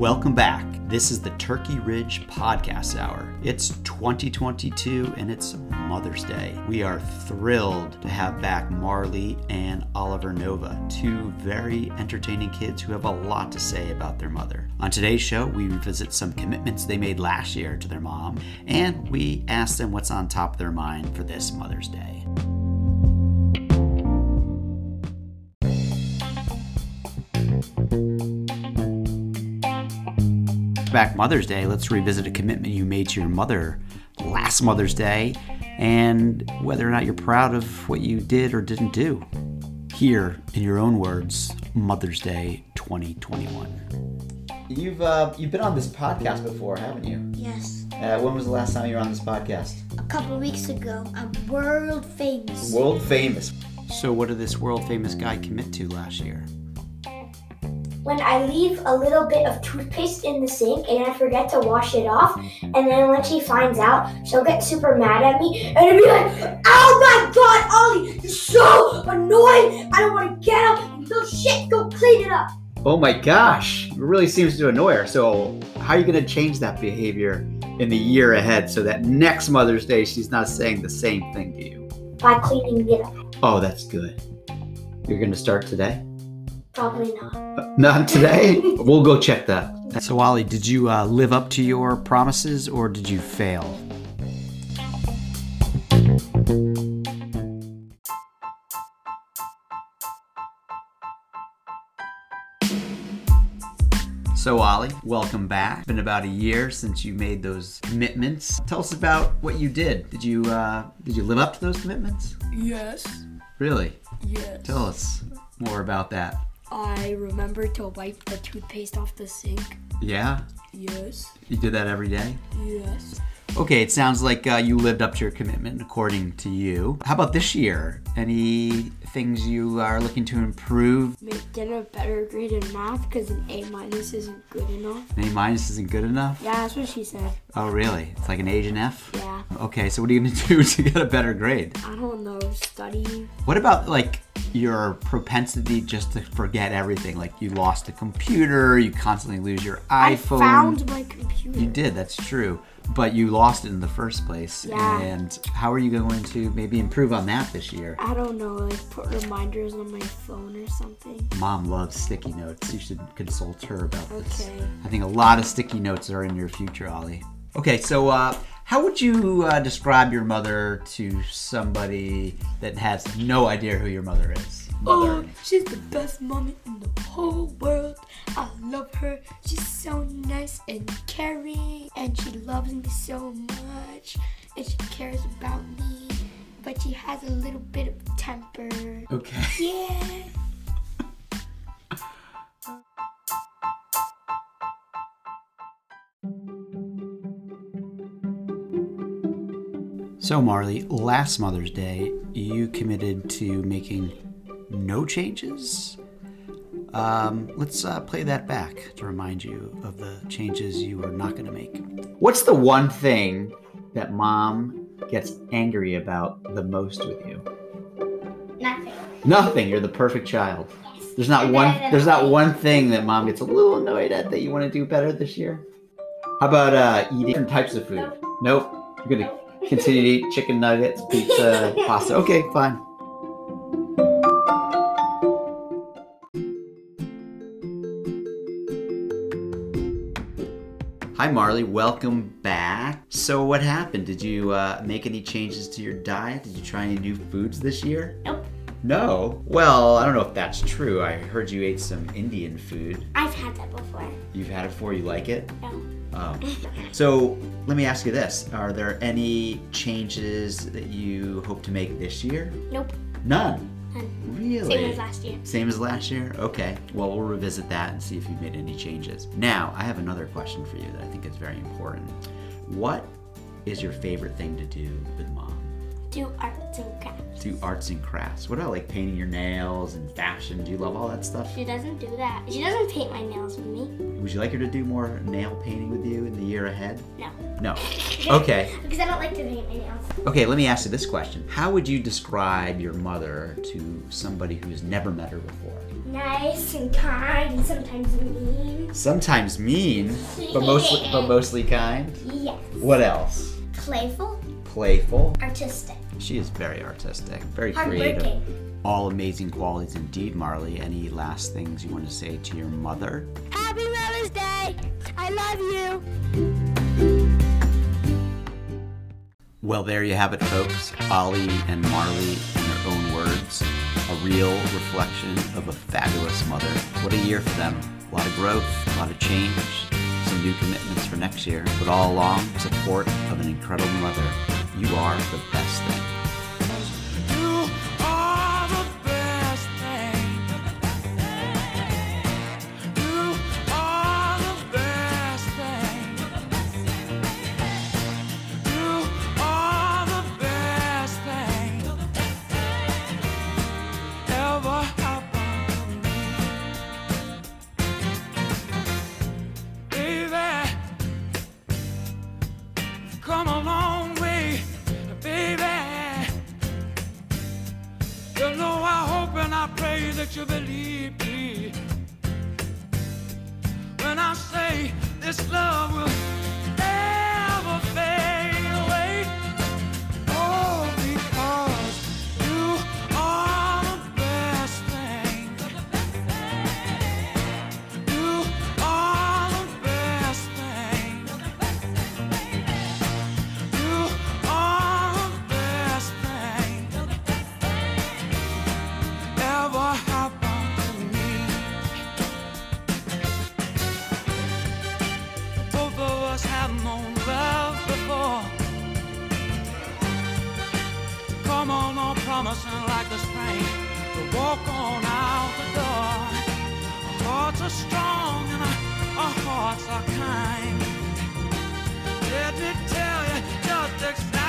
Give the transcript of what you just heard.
Welcome back. This is the Turkey Ridge Podcast Hour. It's 2022 and it's Mother's Day. We are thrilled to have back Marley and Oliver Nova, two very entertaining kids who have a lot to say about their mother. On today's show, we revisit some commitments they made last year to their mom, and we ask them what's on top of their mind for this Mother's Day. Back Mother's Day, let's revisit a commitment you made to your mother last Mother's Day and whether or not you're proud of what you did or didn't do. Here, in your own words, Mother's Day 2021. You've uh, you've been on this podcast before, haven't you? Yes. Uh, when was the last time you were on this podcast? A couple weeks ago, I'm world famous. World famous. So, what did this world famous guy commit to last year? When I leave a little bit of toothpaste in the sink and I forget to wash it off, and then when she finds out, she'll get super mad at me and be like, Oh my god, Ollie, you're so annoying! I don't want to get up and go shit, go clean it up. Oh my gosh, it really seems to annoy her. So, how are you going to change that behavior in the year ahead so that next Mother's Day she's not saying the same thing to you? By cleaning it up. Oh, that's good. You're going to start today? Probably not. Not today? we'll go check that. So, Ollie, did you uh, live up to your promises or did you fail? So, Ollie, welcome back. It's been about a year since you made those commitments. Tell us about what you did. Did you uh, did you live up to those commitments? Yes. Really? Yes. Tell us more about that. I remember to wipe the toothpaste off the sink. Yeah, Yes. you did that every day. Yes. Okay, it sounds like uh, you lived up to your commitment, according to you. How about this year? Any things you are looking to improve? Make get a better grade in math because an A minus isn't good enough. An A minus isn't good enough? Yeah, that's what she said. Oh, really? It's like an Asian F? Yeah. Okay, so what are you going to do to get a better grade? I don't know. Study. What about like your propensity just to forget everything? Like you lost a computer, you constantly lose your iPhone. I found my computer. You did, that's true. But you lost it in the first place. Yeah. And how are you going to maybe improve on that this year? I don't know, like put reminders on my phone or something. Mom loves sticky notes. You should consult her about this. Okay. I think a lot of sticky notes are in your future, Ollie. Okay, so uh, how would you uh, describe your mother to somebody that has no idea who your mother is? Mother. Oh, she's the best mommy in the whole world. I love her. She's so nice and caring, and she loves me so much, and she cares about me. But she has a little bit of temper. Okay. Yeah. So, Marley, last Mother's Day, you committed to making no changes. Um, let's uh, play that back to remind you of the changes you are not going to make. What's the one thing that mom gets angry about the most with you? Nothing. Nothing. You're the perfect child. Yes. There's not one. There's not one thing that mom gets a little annoyed at that you want to do better this year. How about uh, eating different types of food? Nope. You're gonna continue to eat chicken nuggets, pizza, pasta. Okay, fine. Hi, Marley. Welcome back. So, what happened? Did you uh, make any changes to your diet? Did you try any new foods this year? Nope. No. Well, I don't know if that's true. I heard you ate some Indian food. I've had that before. You've had it before. You like it? No. Oh. So let me ask you this: Are there any changes that you hope to make this year? Nope. None. None. Really? Same as last year. Same as last year? Okay. Well, we'll revisit that and see if you've made any changes. Now, I have another question for you that I think is very important. What is your favorite thing to do with mom? Do arts and crafts. Do arts and crafts. What about like painting your nails and fashion? Do you love all that stuff? She doesn't do that. She doesn't paint my nails with me. Would you like her to do more nail painting with you in the year ahead? No. No. Okay. Because I don't like to paint my nails. Okay, let me ask you this question. How would you describe your mother to somebody who's never met her before? Nice and kind and sometimes mean. Sometimes mean, but mostly but mostly kind. Yes. What else? Playful, Playful. artistic, She is very artistic, very creative. All amazing qualities indeed, Marley. Any last things you want to say to your mother? Happy Mother's Day! I love you! Well, there you have it, folks. Ollie and Marley, in their own words, a real reflection of a fabulous mother. What a year for them. A lot of growth, a lot of change, some new commitments for next year, but all along, support of an incredible mother. You are the best thing. I say this love will Us have known love before. Come on, on, promising like the spring to walk on out the door. Our hearts are strong and our, our hearts are kind. Let me tell you just exactly.